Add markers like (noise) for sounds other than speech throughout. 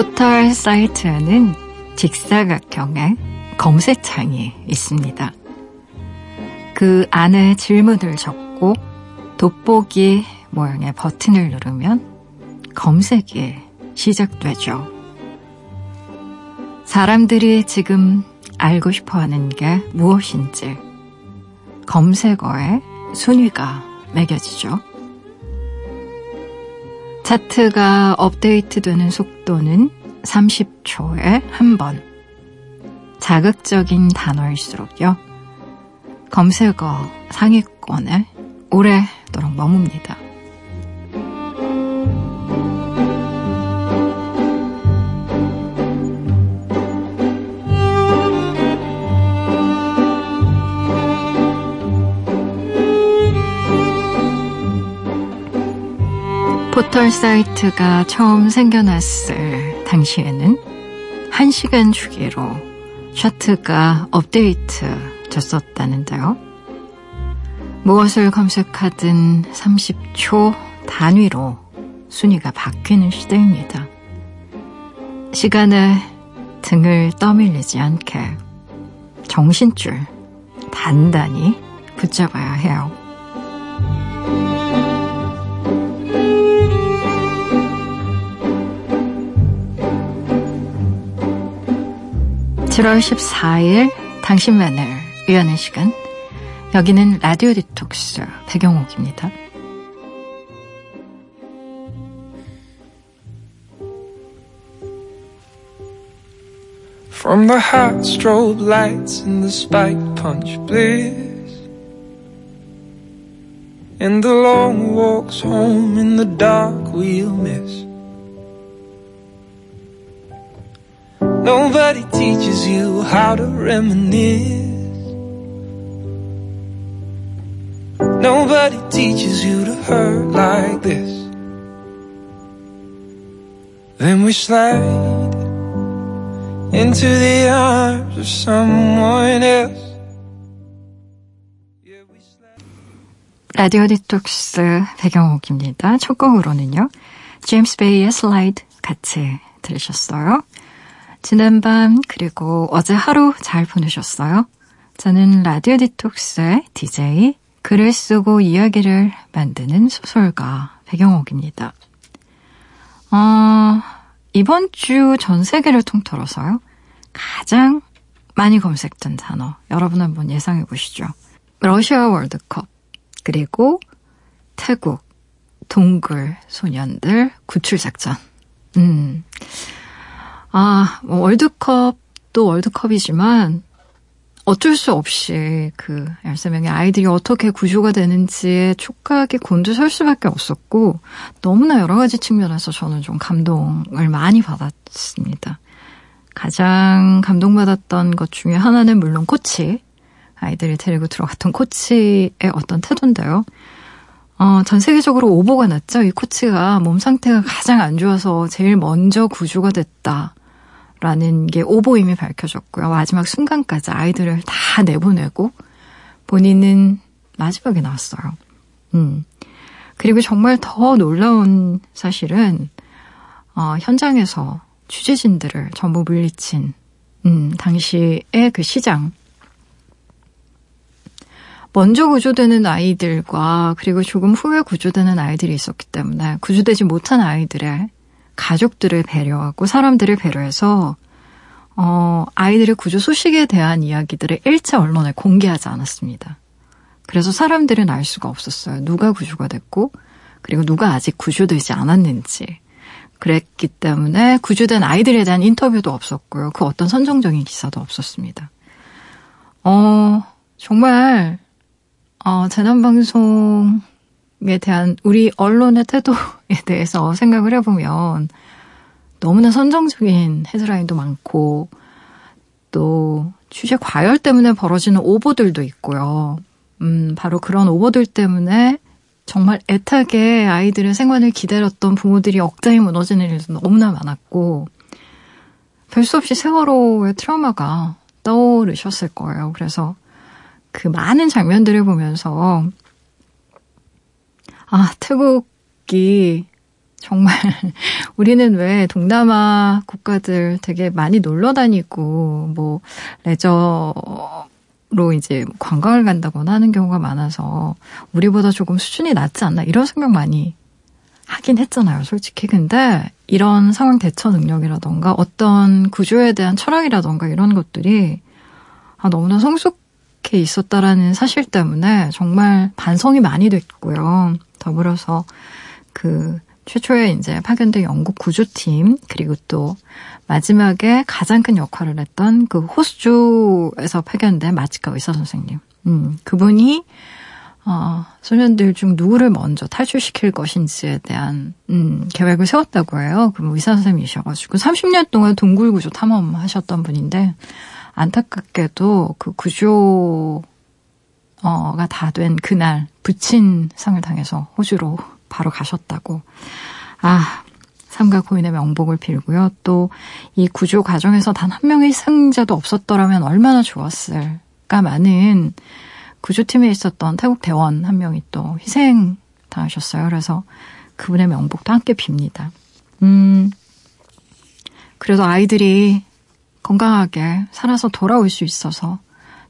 포털 사이트에는 직사각형의 검색창이 있습니다. 그 안에 질문을 적고 돋보기 모양의 버튼을 누르면 검색이 시작되죠. 사람들이 지금 알고 싶어 하는 게 무엇인지 검색어에 순위가 매겨지죠. 차트가 업데이트 되는 속도는 30초에 한 번. 자극적인 단어일수록요. 검색어 상위권에 오래도록 머뭅니다. 포털 사이트가 처음 생겨났을 당시에는 1시간 주기로 차트가 업데이트 됐었다는데요. 무엇을 검색하든 30초 단위로 순위가 바뀌는 시대입니다. 시간에 등을 떠밀리지 않게 정신줄 단단히 붙잡아야 해요. 7월 14일 당신만을 위하는 시간 여기는 라디오 디톡스 배경옥입니다. From the hot strobe lights and the spike punch bliss And the long walks home in the dark we'll miss Nobody teaches you how to reminisce. Nobody teaches you to hurt like this. Then we slide into the arms of someone else. 라디오 디톡스 배경옥입니다. 첫 곡으로는요. 제임스 베이의 슬라이드 같이 들으셨어요. 지난밤 그리고 어제 하루 잘 보내셨어요? 저는 라디오 디톡스의 DJ 글을 쓰고 이야기를 만드는 소설가 배경옥입니다. 어, 이번 주 전 세계를 통틀어서요. 가장 많이 검색된 단어 여러분 한번 예상해 보시죠. 러시아 월드컵 그리고 태국 동굴 소년들 구출 작전. 음. 아, 뭐 월드컵도 월드컵이지만 어쩔 수 없이 그 13명의 아이들이 어떻게 구조가 되는지에 촉각이 곤두설 수밖에 없었고 너무나 여러 가지 측면에서 저는 좀 감동을 많이 받았습니다. 가장 감동받았던 것 중에 하나는 물론 코치, 아이들이 데리고 들어갔던 코치의 어떤 태도인데요. 어, 전 세계적으로 오보가 났죠. 이 코치가 몸 상태가 가장 안 좋아서 제일 먼저 구조가 됐다. 라는 게 오보임이 밝혀졌고요. 마지막 순간까지 아이들을 다 내보내고 본인은 마지막에 나왔어요. 음. 그리고 정말 더 놀라운 사실은 어, 현장에서 취재진들을 전부 물리친 음, 당시의 그 시장 먼저 구조되는 아이들과 그리고 조금 후에 구조되는 아이들이 있었기 때문에 구조되지 못한 아이들의 가족들을 배려하고 사람들을 배려해서 어, 아이들의 구조 소식에 대한 이야기들을 일체 언론에 공개하지 않았습니다. 그래서 사람들은 알 수가 없었어요. 누가 구조가 됐고, 그리고 누가 아직 구조되지 않았는지. 그랬기 때문에 구조된 아이들에 대한 인터뷰도 없었고요. 그 어떤 선정적인 기사도 없었습니다. 어, 정말, 어, 재난방송 에 대한 우리 언론의 태도에 (laughs) 대해서 생각을 해보면 너무나 선정적인 헤드라인도 많고 또 취재 과열 때문에 벌어지는 오보들도 있고요. 음, 바로 그런 오보들 때문에 정말 애타게 아이들의 생활을 기다렸던 부모들이 억장이 무너지는 일도 너무나 많았고 별 수 없이 세월호의 트라우마가 떠오르셨을 거예요. 그래서 그 많은 장면들을 보면서 아, 태국이 정말 (laughs) 우리는 왜 동남아 국가들 되게 많이 놀러 다니고 뭐 레저로 이제 관광을 간다거나 하는 경우가 많아서 우리보다 조금 수준이 낮지 않나 이런 생각 많이 하긴 했잖아요, 솔직히. 근데 이런 상황 대처 능력이라던가 어떤 구조에 대한 철학이라던가 이런 것들이 아, 너무나 성숙해 있었다라는 사실 때문에 정말 반성이 많이 됐고요. 더불어서 그 최초에 이제 파견된 영국 구조팀 그리고 또 마지막에 가장 큰 역할을 했던 그 호수주에서 파견된 마치카 의사 선생님. 음, 그분이 어, 소년들 중 누구를 먼저 탈출시킬 것인지에 대한 음, 계획을 세웠다고 해요. 그럼 의사 선생님이셔가지고 30년 동안 동굴 구조 탐험하셨던 분인데 안타깝게도 그 구조 가 다 된 그날 부친 상을 당해서 호주로 바로 가셨다고. 아, 삼가 고인의 명복을 빌고요. 또 이 구조 과정에서 단 한 명의 희생자도 없었더라면 얼마나 좋았을까 많은 구조팀에 있었던 태국 대원 한 명이 또 희생 당하셨어요. 그래서 그분의 명복도 함께 빕니다. 음, 그래도 아이들이 건강하게 살아서 돌아올 수 있어서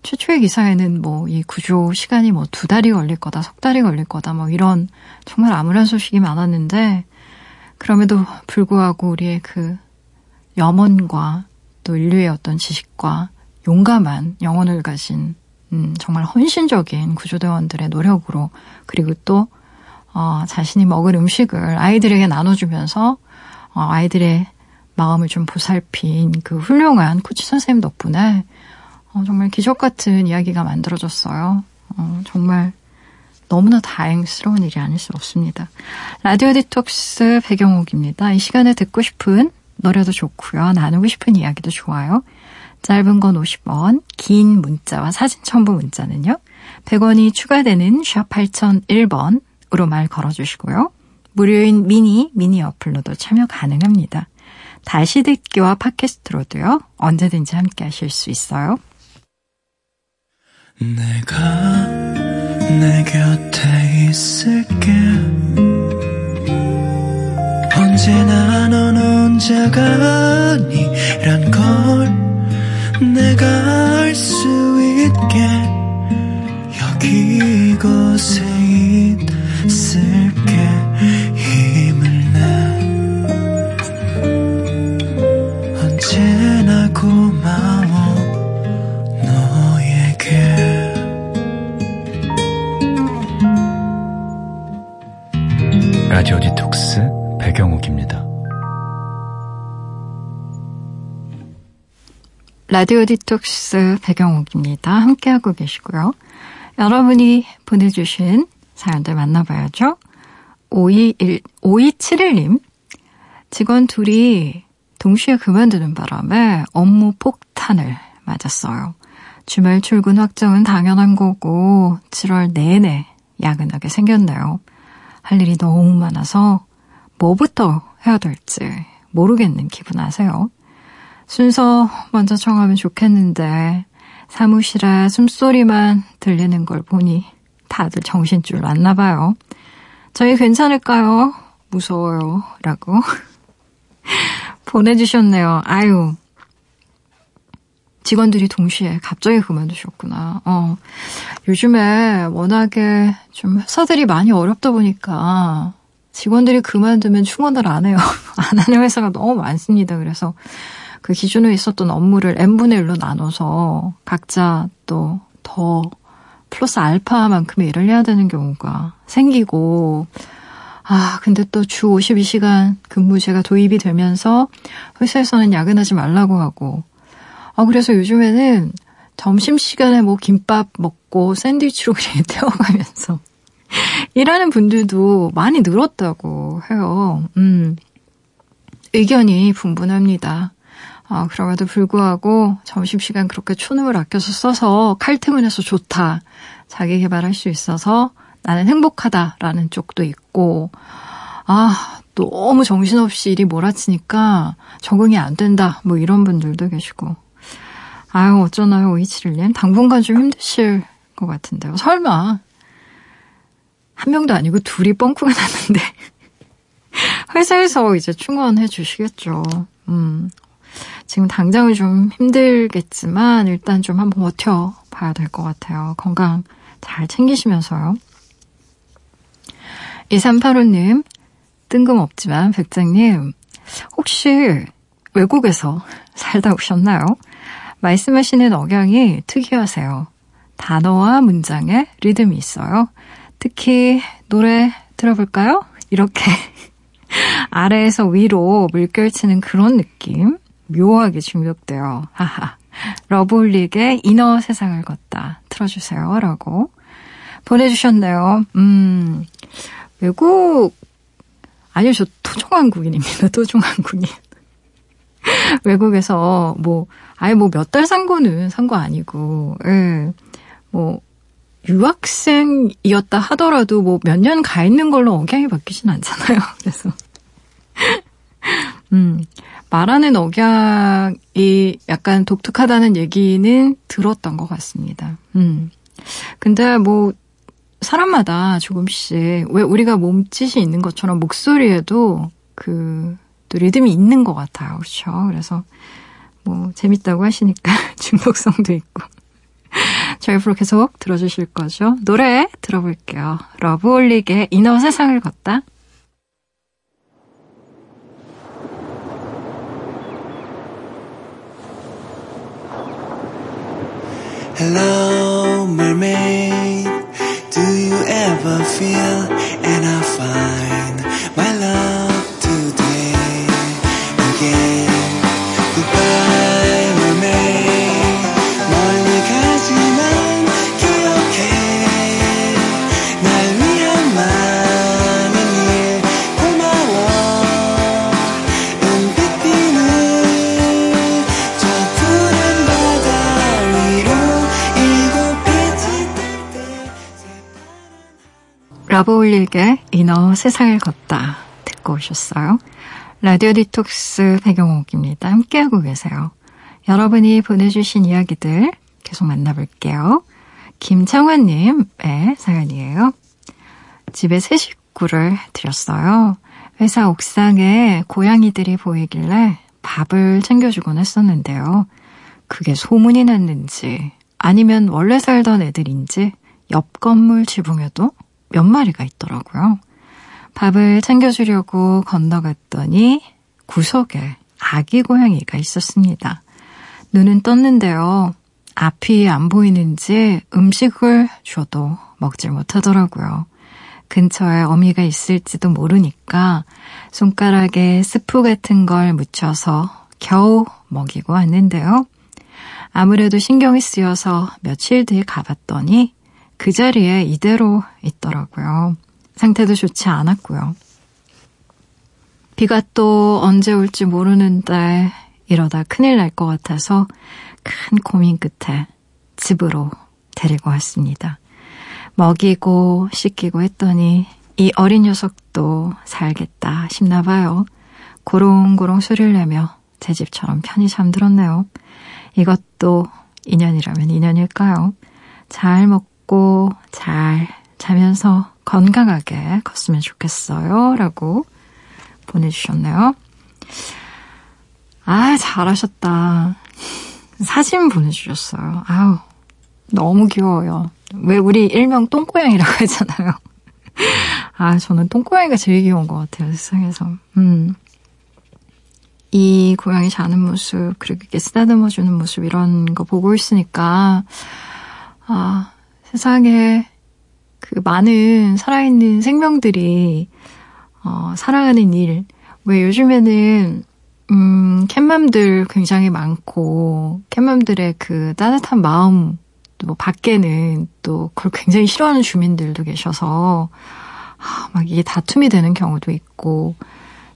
최초의 기사에는 뭐 이 구조 시간이 뭐 두 달이 걸릴 거다, 석 달이 걸릴 거다, 뭐 이런 정말 암울한 소식이 많았는데 그럼에도 불구하고 우리의 그 염원과 또 인류의 어떤 지식과 용감한 영혼을 가진 음, 정말 헌신적인 구조대원들의 노력으로 그리고 또 어, 자신이 먹을 음식을 아이들에게 나눠주면서 어, 아이들의 마음을 좀 보살핀 그 훌륭한 코치 선생님 덕분에 어, 정말 기적 같은 이야기가 만들어졌어요. 어, 정말 너무나 다행스러운 일이 아닐 수 없습니다. 라디오 디톡스 배경옥입니다. 이 시간에 듣고 싶은 노래도 좋고요. 나누고 싶은 이야기도 좋아요. 짧은 건 50원, 긴 문자와 사진 첨부 문자는요. 100원이 추가되는 샵 8001번으로 말 걸어주시고요. 무료인 미니, 미니 어플로도 참여 가능합니다. 다시 듣기와 팟캐스트로도요. 언제든지 함께 하실 수 있어요. 내가 내 곁에 있을게. 언제나 넌 혼자가 아니란 걸 라디오 디톡스 배경옥입니다. 함께하고 계시고요. 여러분이 보내주신 사연들 만나봐야죠. 521, 5271님. 직원 둘이 동시에 그만두는 바람에 업무 폭탄을 맞았어요. 주말 출근 확정은 당연한 거고 7월 내내 야근하게 생겼네요. 할 일이 너무 많아서 뭐부터 해야 될지 모르겠는 기분 아세요? 순서 먼저 정하면 좋겠는데 사무실에 숨소리만 들리는 걸 보니 다들 정신줄 났나 봐요. 저희 괜찮을까요? 무서워요. 라고 (laughs) 보내주셨네요. 아유. 직원들이 동시에 갑자기 그만두셨구나. 어, 요즘에 워낙에 좀 회사들이 많이 어렵다 보니까 직원들이 그만두면 충원을 안 해요. (laughs) 안 하는 회사가 너무 많습니다. 그래서 그 기준으로 있었던 업무를 n분의 1로 나눠서 각자 또 더 플러스 알파만큼의 일을 해야 되는 경우가 생기고, 아, 근데 또 주 52시간 근무제가 도입이 되면서 회사에서는 야근하지 말라고 하고, 아, 그래서 요즘에는 점심시간에 뭐 김밥 먹고 샌드위치로 그냥 (laughs) 태워가면서 일하는 분들도 많이 늘었다고 해요. 음, 의견이 분분합니다. 어, 그럼에도 불구하고 점심시간 그렇게 초능을 아껴서 써서 칼퇴근 해서 좋다. 자기 개발할 수 있어서 나는 행복하다라는 쪽도 있고, 아, 너무 정신없이 일이 몰아치니까 적응이 안 된다. 뭐 이런 분들도 계시고. 아유, 어쩌나요, 5271님. 당분간 좀 힘드실 것 같은데요. 설마, 한 명도 아니고 둘이 뻥꾸가 났는데, (laughs) 회사에서 이제 충원해 주시겠죠. 음, 지금 당장은 좀 힘들겠지만 일단 좀 한번 버텨봐야 될 것 같아요. 건강 잘 챙기시면서요. 2385님, 뜬금없지만 백장님, 혹시 외국에서 (laughs) 살다 오셨나요? 말씀하시는 억양이 특이하세요. 단어와 문장에 리듬이 있어요. 특히 노래 들어볼까요? 이렇게 (laughs) 아래에서 위로 물결치는 그런 느낌 묘하게 중독돼요. 하하. 러블릭의 이너 세상을 걷다 틀어주세요. 라고 보내주셨네요. 음, 외국, 아니요, 저 토종한국인입니다. (laughs) 토종한국인. 외국에서 뭐, 아예 뭐 몇 달 산 거는 산 거 아니고, 예, 뭐, 유학생이었다 하더라도 뭐 몇 년 가 있는 걸로 억양이 바뀌진 않잖아요. (laughs) 그래서. 음, 말하는 억양이 약간 독특하다는 얘기는 들었던 것 같습니다. 음. 근데 뭐, 사람마다 조금씩, 왜 우리가 몸짓이 있는 것처럼 목소리에도 그, 또 리듬이 있는 것 같아요. 그렇죠? 그래서 뭐, 재밌다고 하시니까 (laughs) 중독성도 있고. 저희 프로 계속 들어주실 거죠? 노래 들어볼게요. 러브올릭의 이너 세상을 걷다. Hello, mermaid. Do you ever feel and I find my love 러브올릴게 이너 세상을 걷다 듣고 오셨어요. 라디오 디톡스 배경옥입니다. 함께하고 계세요. 여러분이 보내주신 이야기들 계속 만나볼게요. 김창환님의 사연이에요. 집에 새 식구를 드렸어요. 회사 옥상에 고양이들이 보이길래 밥을 챙겨주곤 했었는데요. 그게 소문이 났는지 아니면 원래 살던 애들인지 옆 건물 지붕에도 몇 마리가 있더라고요. 밥을 챙겨주려고 건너갔더니 구석에 아기 고양이가 있었습니다. 눈은 떴는데요. 앞이 안 보이는지 음식을 줘도 먹질 못하더라고요. 근처에 어미가 있을지도 모르니까 손가락에 스프 같은 걸 묻혀서 겨우 먹이고 왔는데요. 아무래도 신경이 쓰여서 며칠 뒤에 가봤더니 그 자리에 이대로 있더라고요. 상태도 좋지 않았고요. 비가 또 언제 올지 모르는데 이러다 큰일 날 것 같아서 큰 고민 끝에 집으로 데리고 왔습니다. 먹이고 씻기고 했더니 이 어린 녀석도 살겠다 싶나 봐요. 고롱고롱 소리를 내며 제 집처럼 편히 잠들었네요. 이것도 인연이라면 인연일까요? 잘 먹고 잘 자면서 건강하게 컸으면 좋겠어요. 라고 보내주셨네요. 아, 잘하셨다. 사진 보내주셨어요. 아우, 너무 귀여워요. 왜 우리 일명 똥고양이라고 했잖아요. 아, 저는 똥고양이가 제일 귀여운 것 같아요, 세상에서. 음. 이 고양이 자는 모습, 그리고 이렇게 쓰다듬어주는 모습, 이런 거 보고 있으니까, 아, 세상에 그 많은 살아있는 생명들이, 어, 살아가는 일. 왜 요즘에는, 음, 캣맘들 굉장히 많고, 캣맘들의 그 따뜻한 마음, 뭐, 밖에는 또 그걸 굉장히 싫어하는 주민들도 계셔서, 아, 막 이게 다툼이 되는 경우도 있고,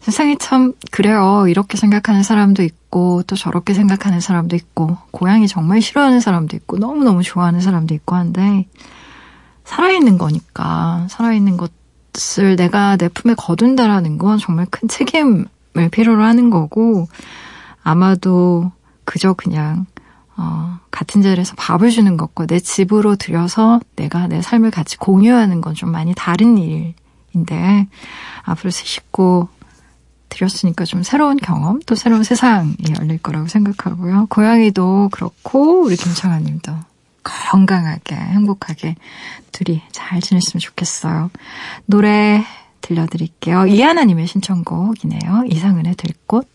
세상이 참 그래요. 이렇게 생각하는 사람도 있고 또 저렇게 생각하는 사람도 있고 고양이 정말 싫어하는 사람도 있고 너무너무 좋아하는 사람도 있고 한데 살아있는 거니까 살아있는 것을 내가 내 품에 거둔다라는 건 정말 큰 책임을 필요로 하는 거고 아마도 그저 그냥 어, 같은 자리에서 밥을 주는 것과 내 집으로 들여서 내가 내 삶을 같이 공유하는 건 좀 많이 다른 일인데 앞으로 새 식구 드렸으니까 좀 새로운 경험, 또 새로운 세상이 열릴 거라고 생각하고요. 고양이도 그렇고, 우리 김창환 님도 건강하게, 행복하게 둘이 잘 지냈으면 좋겠어요. 노래 들려드릴게요. 이하나님의 신청곡이네요. 이상은의 들꽃.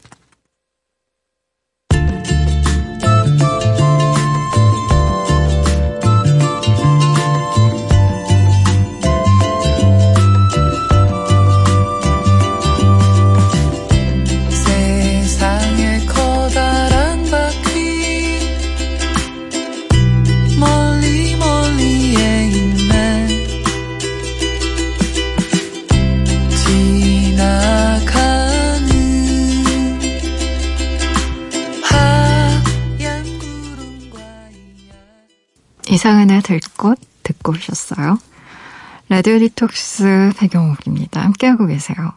이상은의 들꽃 듣고 오셨어요. 라디오 디톡스 배경옥입니다. 함께하고 계세요.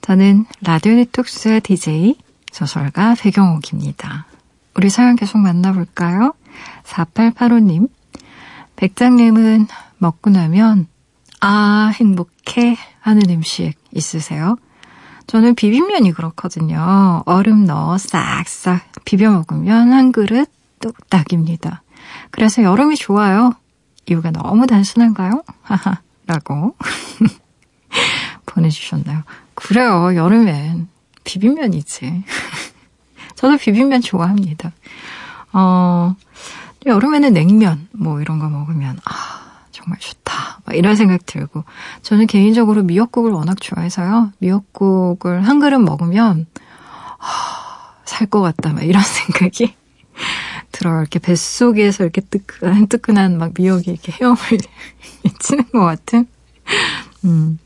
저는 라디오 디톡스의 DJ 소설가 배경옥입니다. 우리 사연 계속 만나볼까요? 4885님. 백장님은 먹고 나면 아 행복해 하는 음식 있으세요? 저는 비빔면이 그렇거든요. 얼음 넣어 싹싹 비벼 먹으면 한 그릇 뚝딱입니다. 그래서 여름이 좋아요. 이유가 너무 단순한가요? 하하, 라고 (laughs) 보내주셨나요? 그래요, 여름엔 비빔면이지. (laughs) 저도 비빔면 좋아합니다. 어, 여름에는 냉면, 뭐 이런 거 먹으면, 아, 정말 좋다. 막 이런 생각 들고. 저는 개인적으로 미역국을 워낙 좋아해서요. 미역국을 한 그릇 먹으면, 아, 살 것 같다. 막 이런 (laughs) 생각이 들어요. 이렇게 뱃속에서 이렇게 뜨끈한, 뜨끈한 막 미역이 이렇게 헤엄을 (laughs) 치는 것 같은. 음.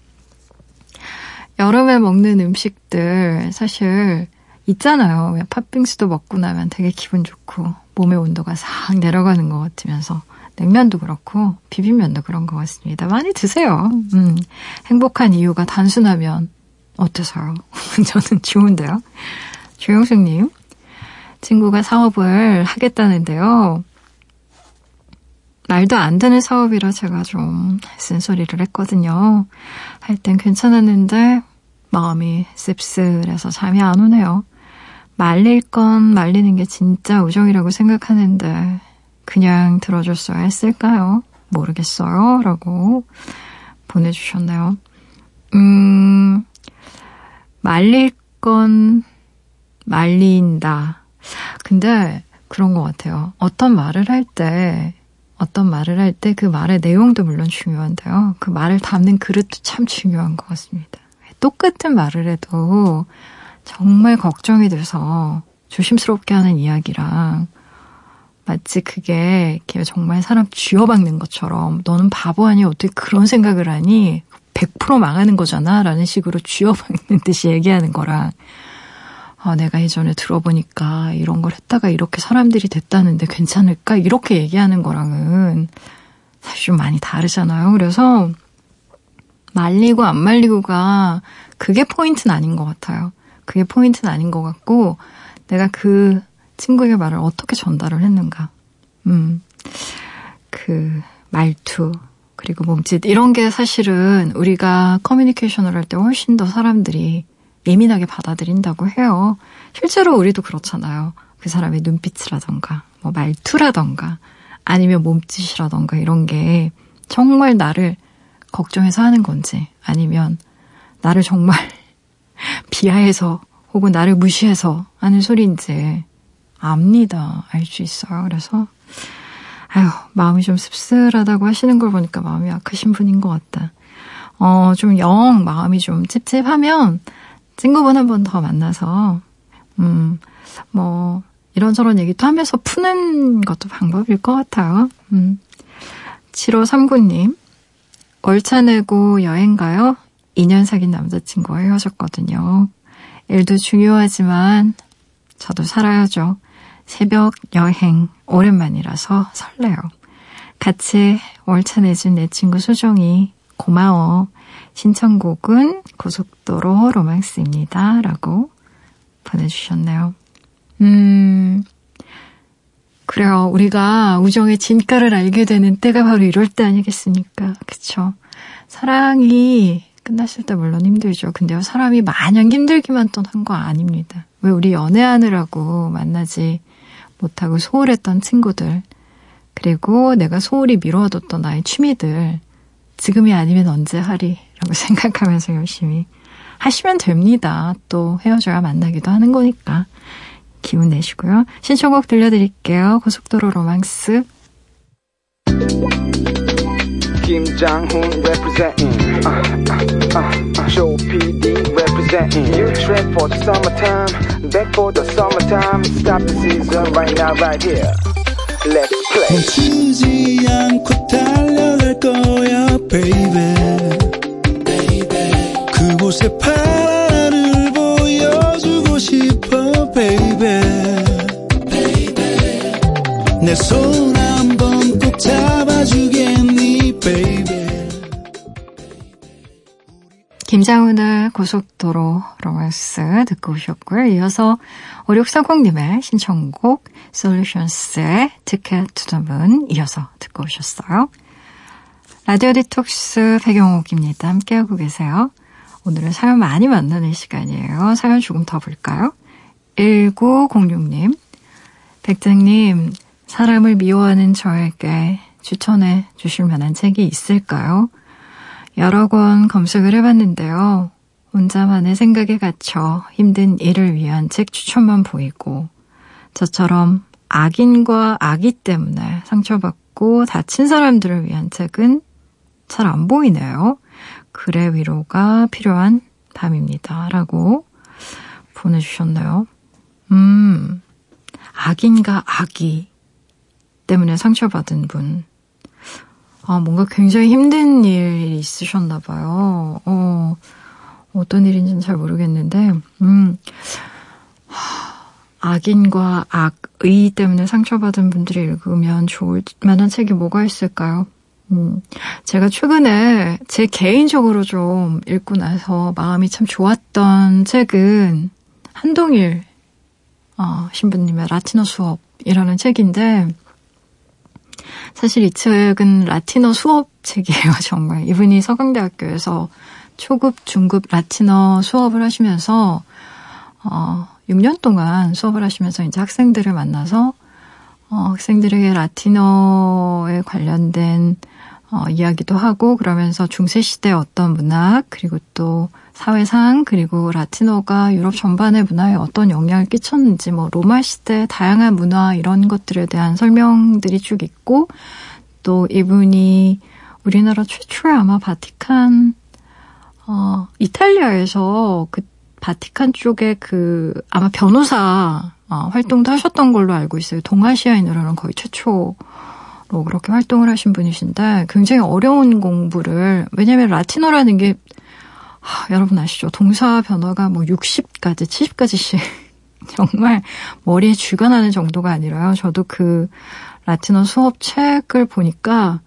여름에 먹는 음식들 사실 있잖아요. 팥빙수도 먹고 나면 되게 기분 좋고 몸의 온도가 싹 내려가는 것 같으면서 냉면도 그렇고 비빔면도 그런 것 같습니다. 많이 드세요. 음. 행복한 이유가 단순하면 어때서요? (laughs) 저는 좋은데요. 조영숙님, 친구가 사업을 하겠다는데요. 말도 안 되는 사업이라 제가 좀 쓴소리를 했거든요. 할 땐 괜찮았는데 마음이 씁쓸해서 잠이 안 오네요. 말릴 건 말리는 게 진짜 우정이라고 생각하는데 그냥 들어줬어야 했을까요? 모르겠어요. 라고 보내주셨네요. 음, 말릴 건 말린다. 근데 그런 것 같아요. 어떤 말을 할 때, 어떤 말을 할 때 그 말의 내용도 물론 중요한데요. 그 말을 담는 그릇도 참 중요한 것 같습니다. 똑같은 말을 해도 정말 걱정이 돼서 조심스럽게 하는 이야기랑 마치 그게 정말 사람 쥐어박는 것처럼 너는 바보 아니 어떻게 그런 생각을 하니 100% 망하는 거잖아 라는 식으로 쥐어박는 듯이 얘기하는 거랑 아, 내가 예전에 들어보니까 이런 걸 했다가 이렇게 사람들이 됐다는데 괜찮을까? 이렇게 얘기하는 거랑은 사실 좀 많이 다르잖아요. 그래서 말리고 안 말리고가 그게 포인트는 아닌 것 같아요. 그게 포인트는 아닌 것 같고 내가 그 친구의 말을 어떻게 전달을 했는가. 음, 그 말투, 그리고 몸짓, 이런 게 사실은 우리가 커뮤니케이션을 할 때 훨씬 더 사람들이 예민하게 받아들인다고 해요. 실제로 우리도 그렇잖아요. 그 사람의 눈빛이라던가, 뭐 말투라던가, 아니면 몸짓이라던가 이런 게 정말 나를 걱정해서 하는 건지, 아니면 나를 정말 (laughs) 비하해서 혹은 나를 무시해서 하는 소리인지 압니다. 알 수 있어요. 그래서, 아유, 마음이 좀 씁쓸하다고 하시는 걸 보니까 마음이 아크신 분인 것 같다. 어, 좀 영 마음이 좀 찝찝하면 친구분 한 번 더 만나서, 음, 뭐, 이런저런 얘기도 하면서 푸는 것도 방법일 것 같아요. 음. 7539님, 월차 내고 여행 가요? 2년 사귄 남자친구와 헤어졌거든요. 일도 중요하지만, 저도 살아야죠. 새벽 여행, 오랜만이라서 설레요. 같이 월차 내준 내 친구 수정이 고마워. 신청곡은 고속도로 로망스입니다. 라고 보내주셨네요. 음, 그래요. 우리가 우정의 진가를 알게 되는 때가 바로 이럴 때 아니겠습니까? 그쵸? 사랑이 끝났을 때 물론 힘들죠. 근데요, 사람이 마냥 힘들기만 또 한 거 아닙니다. 왜 우리 연애하느라고 만나지 못하고 소홀했던 친구들, 그리고 내가 소홀히 미뤄뒀던 나의 취미들, 지금이 아니면 언제 하리? 라고 생각하면서 열심히 하시면 됩니다. 또 헤어져야 만나기도 하는 거니까. 기운 내시고요. 신청곡 들려드릴게요. 고속도로 로망스. 김장훈 representing uh, uh, uh, Show PD representing You trip for the summertime Back for the summertime Stop the season right now right here Let's play 멈추지 않고 달려갈 거야 baby, baby. 그곳에 파란을 보여주고 싶어 baby, baby. 내손 한번 꼭 잡 김장훈의 고속도로 로맨스 듣고 오셨고요. 이어서 5640님의 신청곡 솔루션스의 Ticket to the Moon 이어서 듣고 오셨어요. 라디오 디톡스 배경옥입니다. 함께하고 계세요. 오늘은 사연 많이 만나는 시간이에요. 사연 조금 더 볼까요? 1906님, 백장님, 사람을 미워하는 저에게 추천해 주실 만한 책이 있을까요? 여러 권 검색을 해봤는데요. 혼자만의 생각에 갇혀 힘든 일을 위한 책 추천만 보이고 저처럼 악인과 악의 때문에 상처받고 다친 사람들을 위한 책은 잘 안 보이네요. 글의 위로가 필요한 밤입니다. 라고 보내주셨네요. 음, 악인과 악의 때문에 상처받은 분. 아, 뭔가 굉장히 힘든 일이 있으셨나 봐요. 어, 어떤 일인지는 잘 모르겠는데, 음, 악인과 악의 때문에 상처받은 분들이 읽으면 좋을 만한 책이 뭐가 있을까요? 음, 제가 최근에 제 개인적으로 좀 읽고 나서 마음이 참 좋았던 책은 한동일 어, 신부님의 라틴어 수업이라는 책인데, 사실 이 책은 라틴어 수업 책이에요, (laughs) 정말. 이분이 서강대학교에서 초급, 중급 라틴어 수업을 하시면서, 어, 6년 동안 수업을 하시면서 이제 학생들을 만나서, 어, 학생들에게 라틴어에 관련된 어, 이야기도 하고 그러면서 중세 시대 어떤 문학 그리고 또 사회상 그리고 라틴어가 유럽 전반의 문화에 어떤 영향을 끼쳤는지 뭐 로마 시대 다양한 문화 이런 것들에 대한 설명들이 쭉 있고 또 이분이 우리나라 최초의 아마 바티칸 어 이탈리아에서 그 바티칸 쪽에 그 아마 변호사 어, 활동도 하셨던 걸로 알고 있어요. 동아시아인으로는 거의 최초 로 그렇게 활동을 하신 분이신데 굉장히 어려운 공부를 왜냐하면 라틴어라는 게 하, 여러분 아시죠? 동사 변화가 뭐 60까지, 70까지씩 (laughs) 정말 머리에 쥐가 나는 정도가 아니라요. 저도 그 라틴어 수업 책을 보니까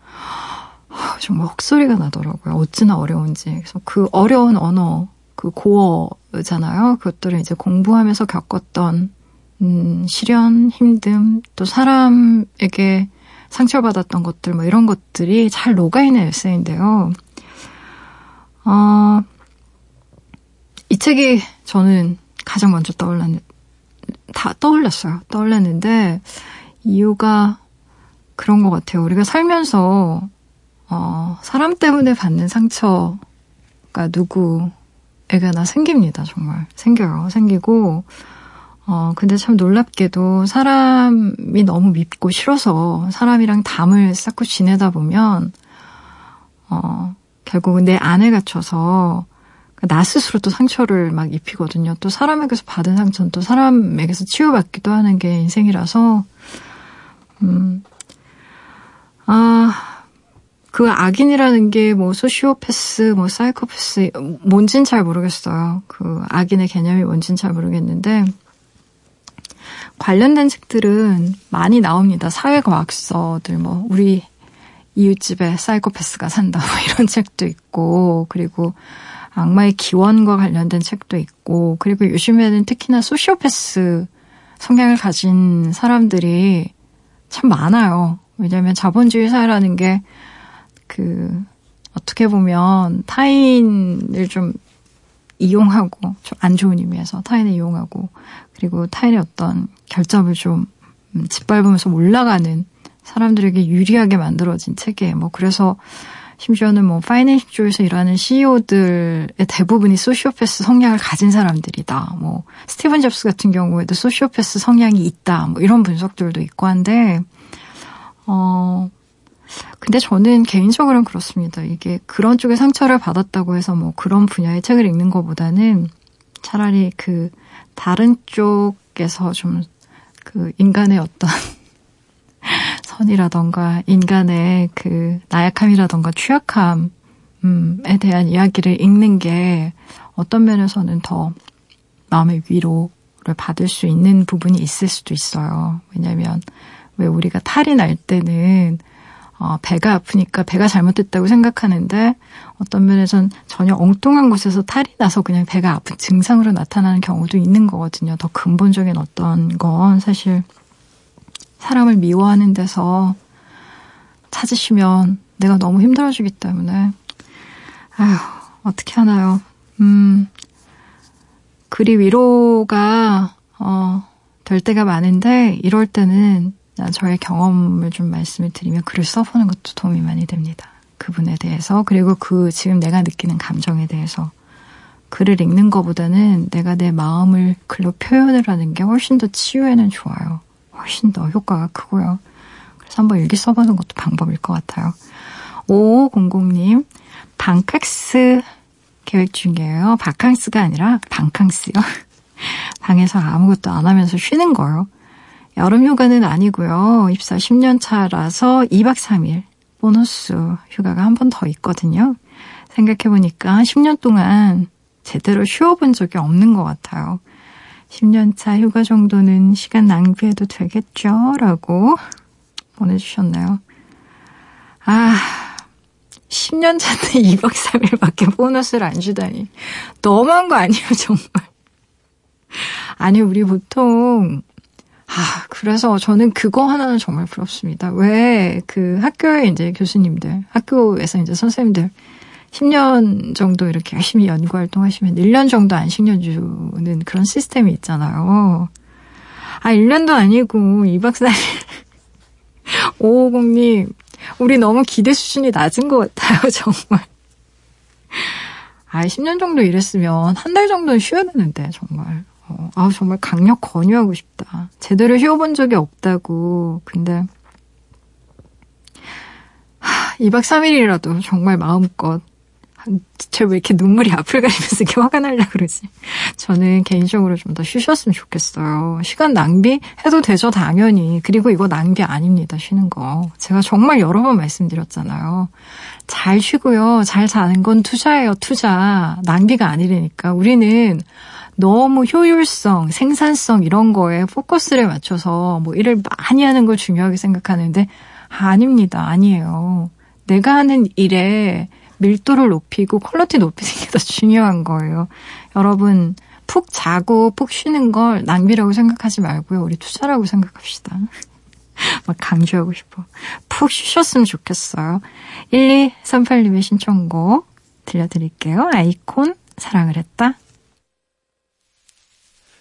하, 정말 헉소리가 나더라고요. 어찌나 어려운지. 그래서 그 어려운 언어, 그 고어잖아요. 그것들을 이제 공부하면서 겪었던 음, 시련, 힘듦, 또 사람에게 상처받았던 것들, 뭐 이런 것들이 잘 녹아있는 에세이인데요. 어, 이 책이 저는 가장 먼저 떠올랐는, 다 떠올렸어요. 떠올랐는데, 이유가 그런 것 같아요. 우리가 살면서, 어, 사람 때문에 받는 상처가 누구에게나 생깁니다, 정말. 생겨요. 생기고, 어, 근데 참 놀랍게도 사람이 너무 밉고 싫어서 사람이랑 담을 쌓고 지내다 보면, 어, 결국은 내 안에 갇혀서 나 스스로 또 상처를 막 입히거든요. 또 사람에게서 받은 상처는 또 사람에게서 치유받기도 하는 게 인생이라서, 음, 아, 그 악인이라는 게 뭐 소시오패스, 뭐 사이코패스, 뭔진 잘 모르겠어요. 그 악인의 개념이 뭔진 잘 모르겠는데, 관련된 책들은 많이 나옵니다. 사회과학서들, 뭐, 우리 이웃집에 사이코패스가 산다, 뭐 이런 (laughs) 책도 있고, 그리고 악마의 기원과 관련된 책도 있고, 그리고 요즘에는 특히나 소시오패스 성향을 가진 사람들이 참 많아요. 왜냐하면 자본주의 사회라는 게, 그, 어떻게 보면 타인을 좀 이용하고 좀 안 좋은 의미에서 타인을 이용하고 그리고 타인의 어떤 결점을 좀 음, 짓밟으면서 올라가는 사람들에게 유리하게 만들어진 책이에요. 뭐 그래서 심지어는 뭐 파이낸셜 쪽에서 일하는 CEO들의 대부분이 소시오패스 성향을 가진 사람들이다. 뭐 스티븐 잡스 같은 경우에도 소시오패스 성향이 있다. 뭐 이런 분석들도 있고 한데 어 근데 저는 개인적으로는 그렇습니다. 이게 그런 쪽에 상처를 받았다고 해서 뭐 그런 분야의 책을 읽는 것보다는 차라리 그 다른 쪽에서 좀 그 인간의 어떤 (laughs) 선이라던가 인간의 그 나약함이라던가 취약함에 대한 이야기를 읽는 게 어떤 면에서는 더 마음의 위로를 받을 수 있는 부분이 있을 수도 있어요. 왜냐면 왜 우리가 탈이 날 때는 어, 배가 아프니까 배가 잘못됐다고 생각하는데 어떤 면에선 전혀 엉뚱한 곳에서 탈이 나서 그냥 배가 아픈 증상으로 나타나는 경우도 있는 거거든요. 더 근본적인 어떤 건 사실 사람을 미워하는 데서 찾으시면 내가 너무 힘들어지기 때문에 아휴 어떻게 하나요? 음 그리 위로가 어, 될 때가 많은데 이럴 때는 저의 경험을 좀 말씀을 드리면 글을 써보는 것도 도움이 많이 됩니다. 그분에 대해서 그리고 그 지금 내가 느끼는 감정에 대해서 글을 읽는 것보다는 내가 내 마음을 글로 표현을 하는 게 훨씬 더 치유에는 좋아요. 훨씬 더 효과가 크고요. 그래서 한번 일기 써보는 것도 방법일 것 같아요. 5500님, 방캉스 계획 중이에요. 바캉스가 아니라 방캉스요. (laughs) 방에서 아무것도 안 하면서 쉬는 거요. 여름 휴가는 아니고요. 입사 10년 차라서 2박 3일 보너스 휴가가 한 번 더 있거든요. 생각해보니까 10년 동안 제대로 쉬어본 적이 없는 것 같아요. 10년 차 휴가 정도는 시간 낭비해도 되겠죠? 라고 보내주셨나요? 아, 10년 차인데 (laughs) 2박 3일밖에 보너스를 안 주다니. 너무한 거 아니에요, 정말. 아니, 우리 보통, 아, 그래서 저는 그거 하나는 정말 부럽습니다. 왜 그 학교에 이제 교수님들, 학교에서 이제 선생님들, 10년 정도 이렇게 열심히 연구 활동하시면 1년 정도 안식년 주는 그런 시스템이 있잖아요. 아, 1년도 아니고 2박 4일. 550님, 우리 너무 기대 수준이 낮은 것 같아요, (laughs) 정말. 아, 10년 정도 일했으면 한 달 정도는 쉬어야 되는데, 정말. 어, 아, 정말 강력 권유하고 싶다. 제대로 쉬어본 적이 없다고. 근데, 하, 2박 3일이라도 정말 마음껏 대체 왜 이렇게 눈물이 앞을 가리면서 이렇게 화가 날라 그러지? 저는 개인적으로 좀 더 쉬셨으면 좋겠어요. 시간 낭비해도 되죠, 당연히. 그리고 이거 낭비 아닙니다, 쉬는 거. 제가 정말 여러 번 말씀드렸잖아요. 잘 쉬고요. 잘 자는 건 투자예요, 투자. 낭비가 아니라니까. 우리는 너무 효율성, 생산성 이런 거에 포커스를 맞춰서 뭐 일을 많이 하는 걸 중요하게 생각하는데 아, 아닙니다. 아니에요. 내가 하는 일에 밀도를 높이고 quality 높이는 게 더 중요한 거예요. 여러분, 푹 자고 푹 쉬는 걸 낭비라고 생각하지 말고요. 우리 투자라고 생각합시다. (laughs) 막 강조하고 싶어. 푹 쉬셨으면 좋겠어요. 1238님의 신청곡 들려드릴게요. 아이콘, 사랑을 했다.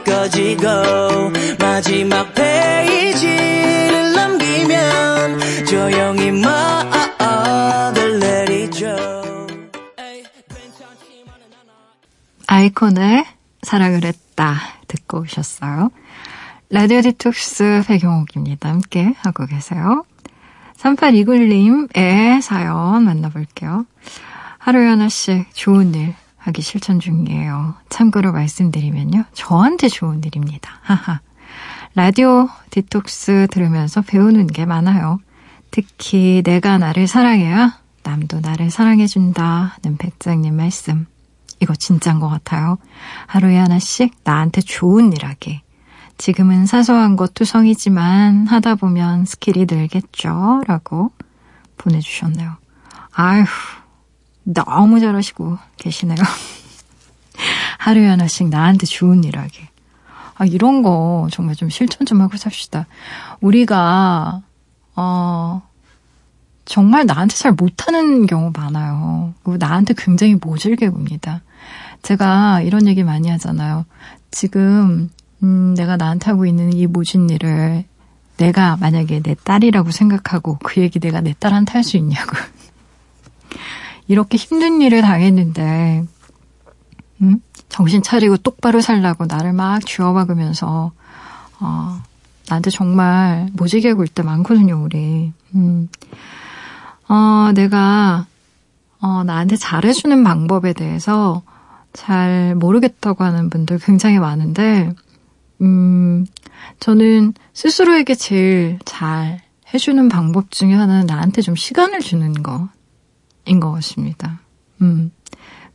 이 꺼지고 마지막 페이지를 남기면 조용히 말 아이콘의 사랑을 했다 듣고 오셨어요. 라디오 디톡스 배경옥입니다. 함께 하고 계세요. 3829님의 사연 만나볼게요. 하루에 하나씩 좋은 일 하기 실천 중이에요. 참고로 말씀드리면요. 저한테 좋은 일입니다. 하하. 라디오 디톡스 들으면서 배우는 게 많아요. 특히 내가 나를 사랑해야 남도 나를 사랑해준다는 백장님 말씀. 이거 진짜인 것 같아요. 하루에 하나씩 나한테 좋은 일 하기. 지금은 사소한 것 투성이지만 하다 보면 skill이 늘겠죠. 라고 보내주셨네요. 아휴, 너무 잘하시고 계시네요. (laughs) 하루에 하나씩 나한테 좋은 일 하게. 아, 이런 거 정말 좀 실천 좀 하고 삽시다. 우리가, 어, 정말 나한테 잘 못하는 경우 많아요. 그리고 나한테 굉장히 모질게 굽니다. 제가 이런 얘기 많이 하잖아요. 지금, 음, 내가 나한테 하고 있는 이 모진 일을 내가 만약에 내 딸이라고 생각하고 그 얘기 내가 내 딸한테 할 수 있냐고. (laughs) 이렇게 힘든 일을 당했는데, 음? 정신 차리고 똑바로 살라고 나를 막 쥐어박으면서, 어, 나한테 정말 모지게 굴 때 많거든요, 우리. 음. 어, 내가, 어, 나한테 잘해주는 방법에 대해서 잘 모르겠다고 하는 분들 굉장히 많은데, 음, 저는 스스로에게 제일 잘 해주는 방법 중에 하나는 나한테 좀 시간을 주는 거인 것 같습니다. 음.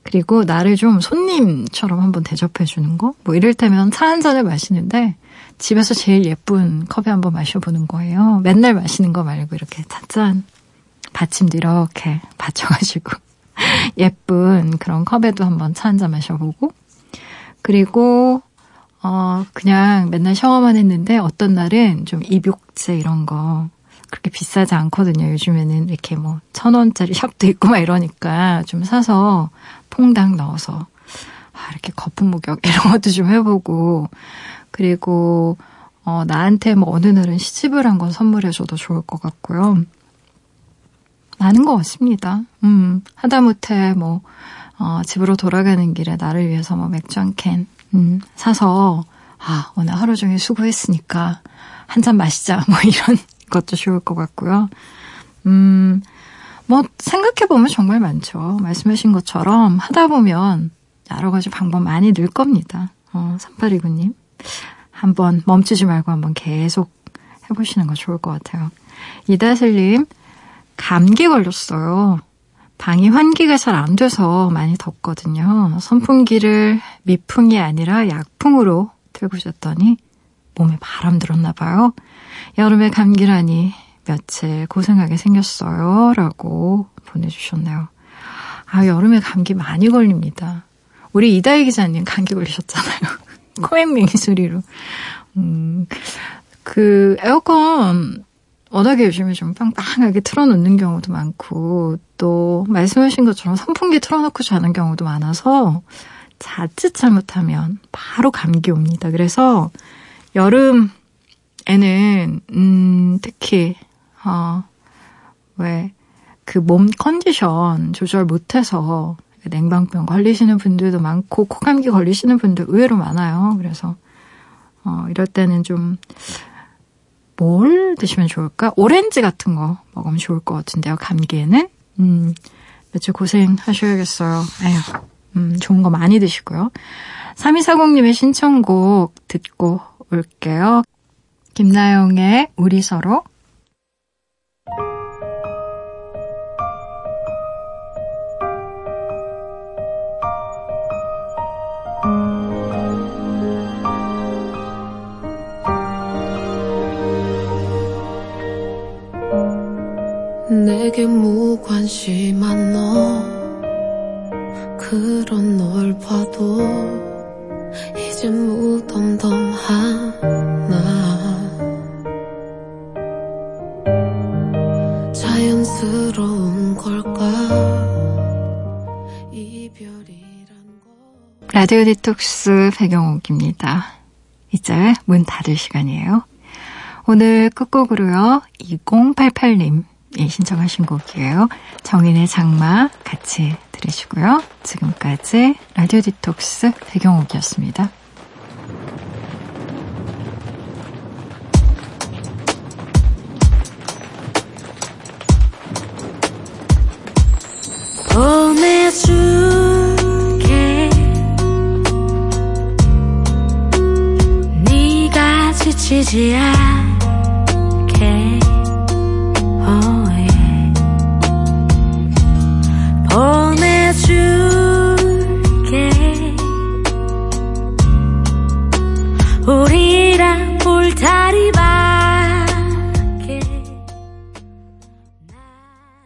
그리고 나를 좀 손님처럼 한번 대접해주는 거? 뭐 이를테면 차 한 잔을 마시는데 집에서 제일 예쁜 컵에 한번 마셔보는 거예요. 맨날 마시는 거 말고 이렇게 짠 받침도 이렇게 (laughs) 받쳐가지고 (laughs) 예쁜 그런 컵에도 한번 차 한 잔 마셔보고 그리고 어, 그냥 맨날 샤워만 했는데 어떤 날은 좀 입욕제 이런 거 그렇게 비싸지 않거든요. 요즘에는 이렇게 뭐 천 원짜리 샵도 있고 막 이러니까 좀 사서 퐁당 넣어서 아, 이렇게 거품 목욕 (laughs) 이런 것도 좀 해보고 그리고 어, 나한테 뭐 어느 날은 시집을 한 건 선물해줘도 좋을 것 같고요. 많은 것 같습니다. 음, 하다못해 뭐 어, 집으로 돌아가는 길에 나를 위해서 뭐 맥주 한 캔 음, 사서, 아, 오늘 하루 종일 수고했으니까 한 잔 마시자. (laughs) 뭐 이런 것도 좋을 것 같고요. 음, 뭐, 생각해보면 정말 많죠. 말씀하신 것처럼 하다 보면 여러 가지 방법 많이 늘 겁니다. 어, 3829님. 한번 멈추지 말고 한번 계속 해보시는 거 좋을 것 같아요. 이다슬님, 감기 걸렸어요. 방이 환기가 잘 안 돼서 많이 덥거든요. 선풍기를 미풍이 아니라 약풍으로 틀고 잤더니 몸에 바람 들었나 봐요. 여름에 감기라니 며칠 고생하게 생겼어요. 라고 보내주셨네요. 아, 여름에 감기 많이 걸립니다. 우리 이다희 기자님 감기 걸리셨잖아요. (laughs) 코맹맹이 소리로. 음, 그 에어컨 워낙에 요즘에 좀 빵빵하게 틀어놓는 경우도 많고, 또, 말씀하신 것처럼 선풍기 틀어놓고 자는 경우도 많아서, 자칫 잘못하면 바로 감기 옵니다. 그래서, 여름에는, 음, 특히, 어, 왜, 그 몸 컨디션 조절 못해서 냉방병 걸리시는 분들도 많고, 코감기 걸리시는 분들 의외로 많아요. 그래서, 어, 이럴 때는 좀, 뭘 드시면 좋을까? 오렌지 같은 거 먹으면 좋을 것 같은데요, 감기에는. 음, 며칠 고생하셔야겠어요. 에휴, 음, 좋은 거 많이 드시고요. 3240님의 신청곡 듣고 올게요. 김나영의 우리 서로 내게 무관심한 너 그런 널 봐도 이제 무덤덤하나 자연스러운 걸까 이별이란 거 라디오 디톡스 배경옥입니다. 이제 문 닫을 시간이에요. 오늘 끝곡으로요. 2088님 예, 신청하신 곡이에요. 정인의 장마 같이 들으시고요. 지금까지 라디오 디톡스 배경옥이었습니다. 지치지 않아